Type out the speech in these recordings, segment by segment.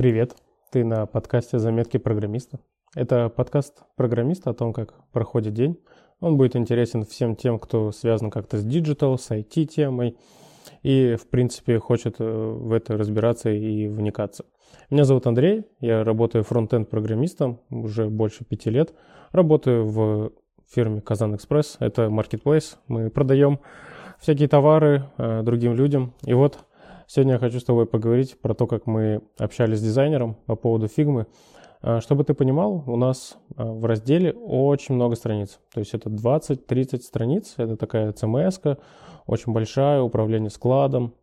Привет, ты на подкасте «Заметки программиста». Это подкаст программиста о том, как проходит день. Он будет интересен всем тем, кто связан как-то с digital, с IT-темой и, в принципе, хочет э, в это разбираться и вникаться. Меня зовут Андрей, я работаю frontend-программистом уже больше пяти лет. Работаю в фирме Казан Экспресс, это marketplace. Мы продаем всякие товары э, другим людям. И вот Сегодня я хочу с тобой поговорить про то, как мы общались с дизайнером по поводу фигмы. А, чтобы ты понимал, у нас а, в разделе очень много страниц. То есть это 20-30 страниц. Это такая CMS, очень большая, управление складом.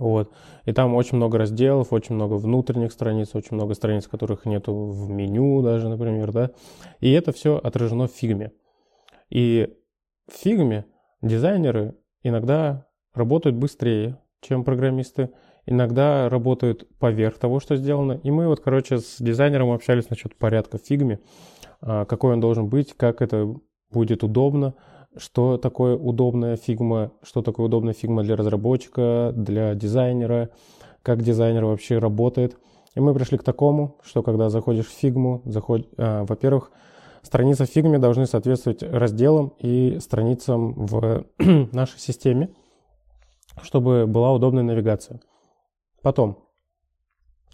Вот. И там очень много разделов, очень много внутренних страниц, очень много страниц, которых нету в меню даже, например, да. И это все отражено в фигме. И в фигме дизайнеры иногда работают быстрее, чем программисты. Иногда работают поверх того, что сделано. И мы вот, короче, с дизайнером общались насчет порядка фигме, а, какой он должен быть, как это будет удобно, что такое удобная фигма, что такое удобная фигма для разработчика, для дизайнера, как дизайнер вообще работает. И мы пришли к такому, что когда заходишь в фигму, заход... а, во-первых, страницы в фигме должны соответствовать разделам и страницам в нашей системе чтобы была удобная навигация. Потом,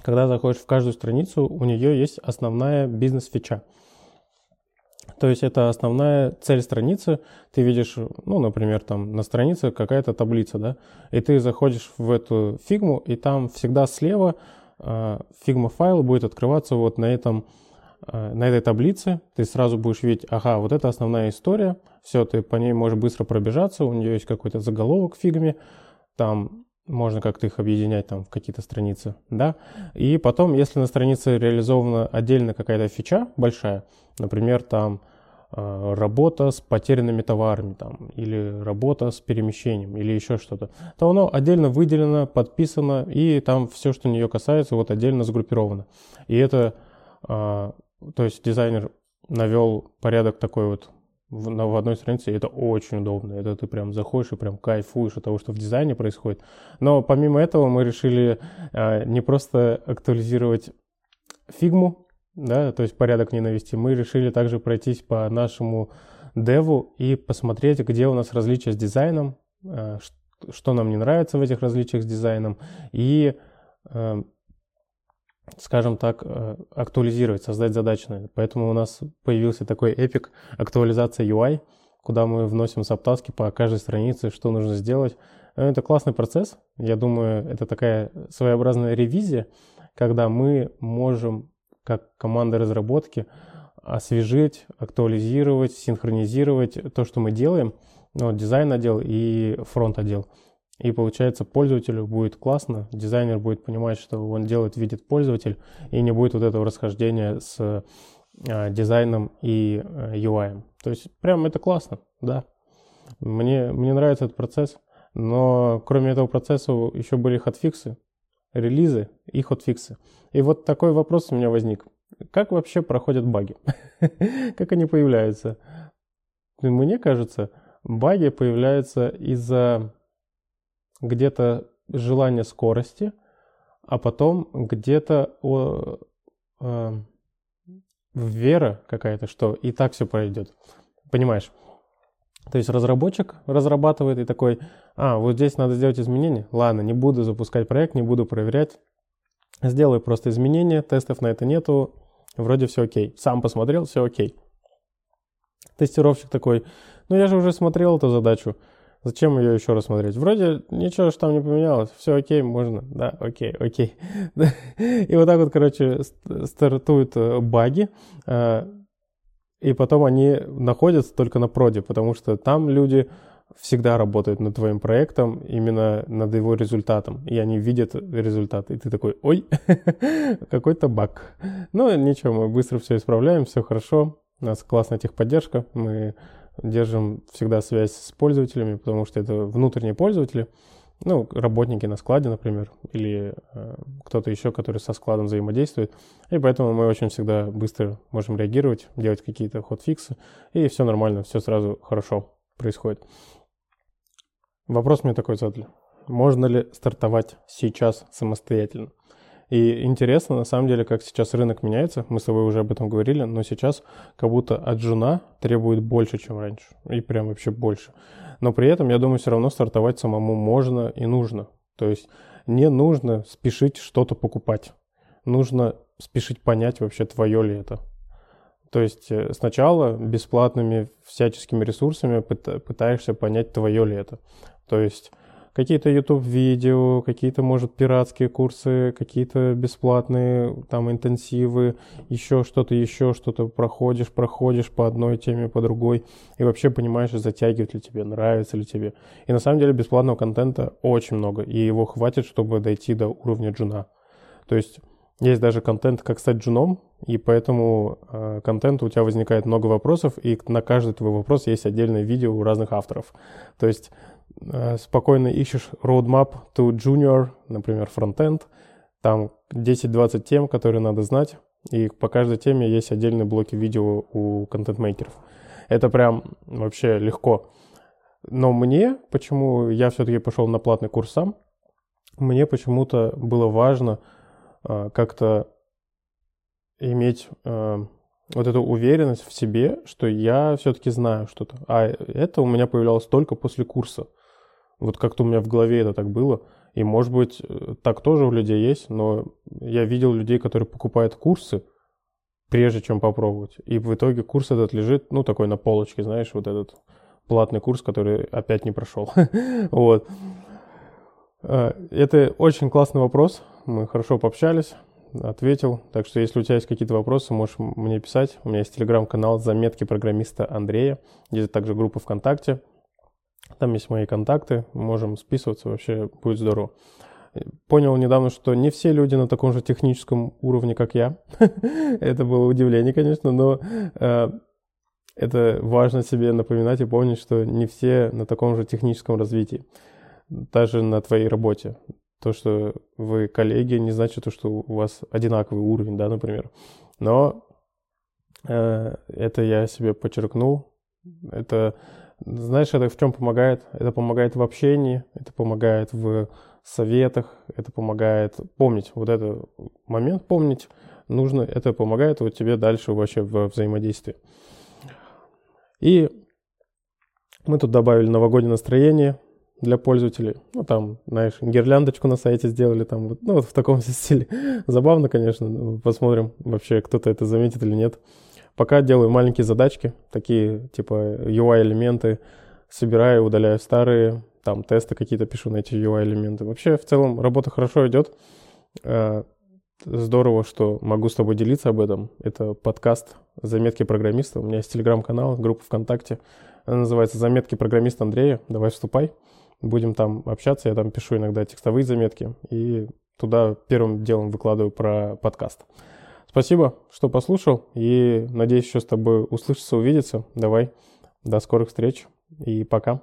когда заходишь в каждую страницу, у нее есть основная бизнес-фича. То есть это основная цель страницы. Ты видишь, ну, например, там на странице какая-то таблица, да, и ты заходишь в эту фигму, и там всегда слева э, фигма файл будет открываться вот на этом на этой таблице. Ты сразу будешь видеть, ага, вот это основная история. Все, ты по ней можешь быстро пробежаться. У нее есть какой-то заголовок в фигме там можно как-то их объединять там в какие-то страницы, да. И потом, если на странице реализована отдельно какая-то фича большая, например, там э, работа с потерянными товарами там, или работа с перемещением, или еще что-то, то оно отдельно выделено, подписано, и там все, что нее касается, вот отдельно сгруппировано. И это, э, то есть дизайнер навел порядок такой вот в, на, в одной странице, и это очень удобно. Это ты прям заходишь и прям кайфуешь от того, что в дизайне происходит. Но помимо этого мы решили э, не просто актуализировать фигму, да, то есть порядок не навести, мы решили также пройтись по нашему деву и посмотреть, где у нас различия с дизайном, э, что нам не нравится в этих различиях с дизайном, и э, скажем так, э, актуализировать, создать задачные. Поэтому у нас появился такой эпик актуализация UI, куда мы вносим саптаски по каждой странице, что нужно сделать. Это классный процесс. Я думаю, это такая своеобразная ревизия, когда мы можем, как команда разработки, освежить, актуализировать, синхронизировать то, что мы делаем, ну, дизайн отдел и фронт отдел. И получается, пользователю будет классно, дизайнер будет понимать, что он делает, видит пользователь, и не будет вот этого расхождения с э, дизайном и э, UI. То есть прям это классно, да. Мне, мне нравится этот процесс, но кроме этого процесса еще были хотфиксы, релизы и хотфиксы. И вот такой вопрос у меня возник. Как вообще проходят баги? как они появляются? Мне кажется, баги появляются из-за где-то желание скорости, а потом где-то э, вера какая-то, что и так все пройдет. Понимаешь? То есть разработчик разрабатывает и такой, а, вот здесь надо сделать изменения. Ладно, не буду запускать проект, не буду проверять. Сделаю просто изменения, тестов на это нету, вроде все окей. Сам посмотрел, все окей. Тестировщик такой, ну я же уже смотрел эту задачу, Зачем ее еще раз смотреть? Вроде ничего же там не поменялось, все окей, можно, да, окей, окей. И вот так вот, короче, стартуют э, баги, э, и потом они находятся только на проде, потому что там люди всегда работают над твоим проектом, именно над его результатом, и они видят результат, и ты такой, ой, какой-то баг. Ну, ничего, мы быстро все исправляем, все хорошо, у нас классная техподдержка, мы держим всегда связь с пользователями, потому что это внутренние пользователи, ну, работники на складе, например, или э, кто-то еще, который со складом взаимодействует. И поэтому мы очень всегда быстро можем реагировать, делать какие-то ход-фиксы, и все нормально, все сразу хорошо происходит. Вопрос мне такой задали. Можно ли стартовать сейчас самостоятельно? И интересно, на самом деле, как сейчас рынок меняется. Мы с тобой уже об этом говорили, но сейчас как будто от жена требует больше, чем раньше. И прям вообще больше. Но при этом, я думаю, все равно стартовать самому можно и нужно. То есть не нужно спешить что-то покупать. Нужно спешить понять вообще, твое ли это. То есть э, сначала бесплатными всяческими ресурсами пытаешься понять, твое ли это. То есть какие-то YouTube-видео, какие-то, может, пиратские курсы, какие-то бесплатные там интенсивы, еще что-то, еще что-то проходишь, проходишь по одной теме, по другой, и вообще понимаешь, затягивает ли тебе, нравится ли тебе. И на самом деле бесплатного контента очень много, и его хватит, чтобы дойти до уровня джуна. То есть есть даже контент, как стать джуном, и поэтому э, контент у тебя возникает много вопросов, и на каждый твой вопрос есть отдельное видео у разных авторов. То есть спокойно ищешь roadmap to junior, например, frontend, там 10-20 тем, которые надо знать, и по каждой теме есть отдельные блоки видео у контент-мейкеров. Это прям вообще легко. Но мне, почему я все-таки пошел на платный курс сам, мне почему-то было важно э, как-то иметь э, вот эту уверенность в себе, что я все-таки знаю что-то. А это у меня появлялось только после курса. Вот как-то у меня в голове это так было. И, может быть, э, так тоже у людей есть, но я видел людей, которые покупают курсы, прежде чем попробовать. И в итоге курс этот лежит, ну, такой на полочке, знаешь, вот этот платный курс, который опять не прошел. Вот. Э, это очень классный вопрос. Мы хорошо пообщались, ответил. Так что, если у тебя есть какие-то вопросы, можешь мне писать. У меня есть телеграм-канал «Заметки программиста Андрея». Есть также группа ВКонтакте – там есть мои контакты, можем списываться, вообще будет здорово. Понял недавно, что не все люди на таком же техническом уровне, как я. это было удивление, конечно, но э, это важно себе напоминать и помнить, что не все на таком же техническом развитии, даже на твоей работе. То, что вы коллеги, не значит, что у вас одинаковый уровень, да, например. Но э, это я себе подчеркнул. Это знаешь, это в чем помогает? Это помогает в общении, это помогает в советах, это помогает помнить вот этот момент, помнить нужно, это помогает вот тебе дальше вообще в взаимодействии. И мы тут добавили новогоднее настроение для пользователей. Ну, там, знаешь, гирляндочку на сайте сделали, там, вот, ну, вот в таком стиле. Забавно, конечно. Посмотрим вообще, кто-то это заметит или нет. Пока делаю маленькие задачки, такие типа UI-элементы, собираю, удаляю старые, там тесты какие-то пишу на эти UI-элементы. Вообще, в целом, работа хорошо идет. Э, здорово, что могу с тобой делиться об этом. Это подкаст «Заметки программиста». У меня есть телеграм-канал, группа ВКонтакте. Она называется «Заметки программиста Андрея». Давай вступай. Будем там общаться. Я там пишу иногда текстовые заметки. И туда первым делом выкладываю про подкаст. Спасибо, что послушал, и надеюсь еще с тобой услышаться, увидеться. Давай, до скорых встреч и пока.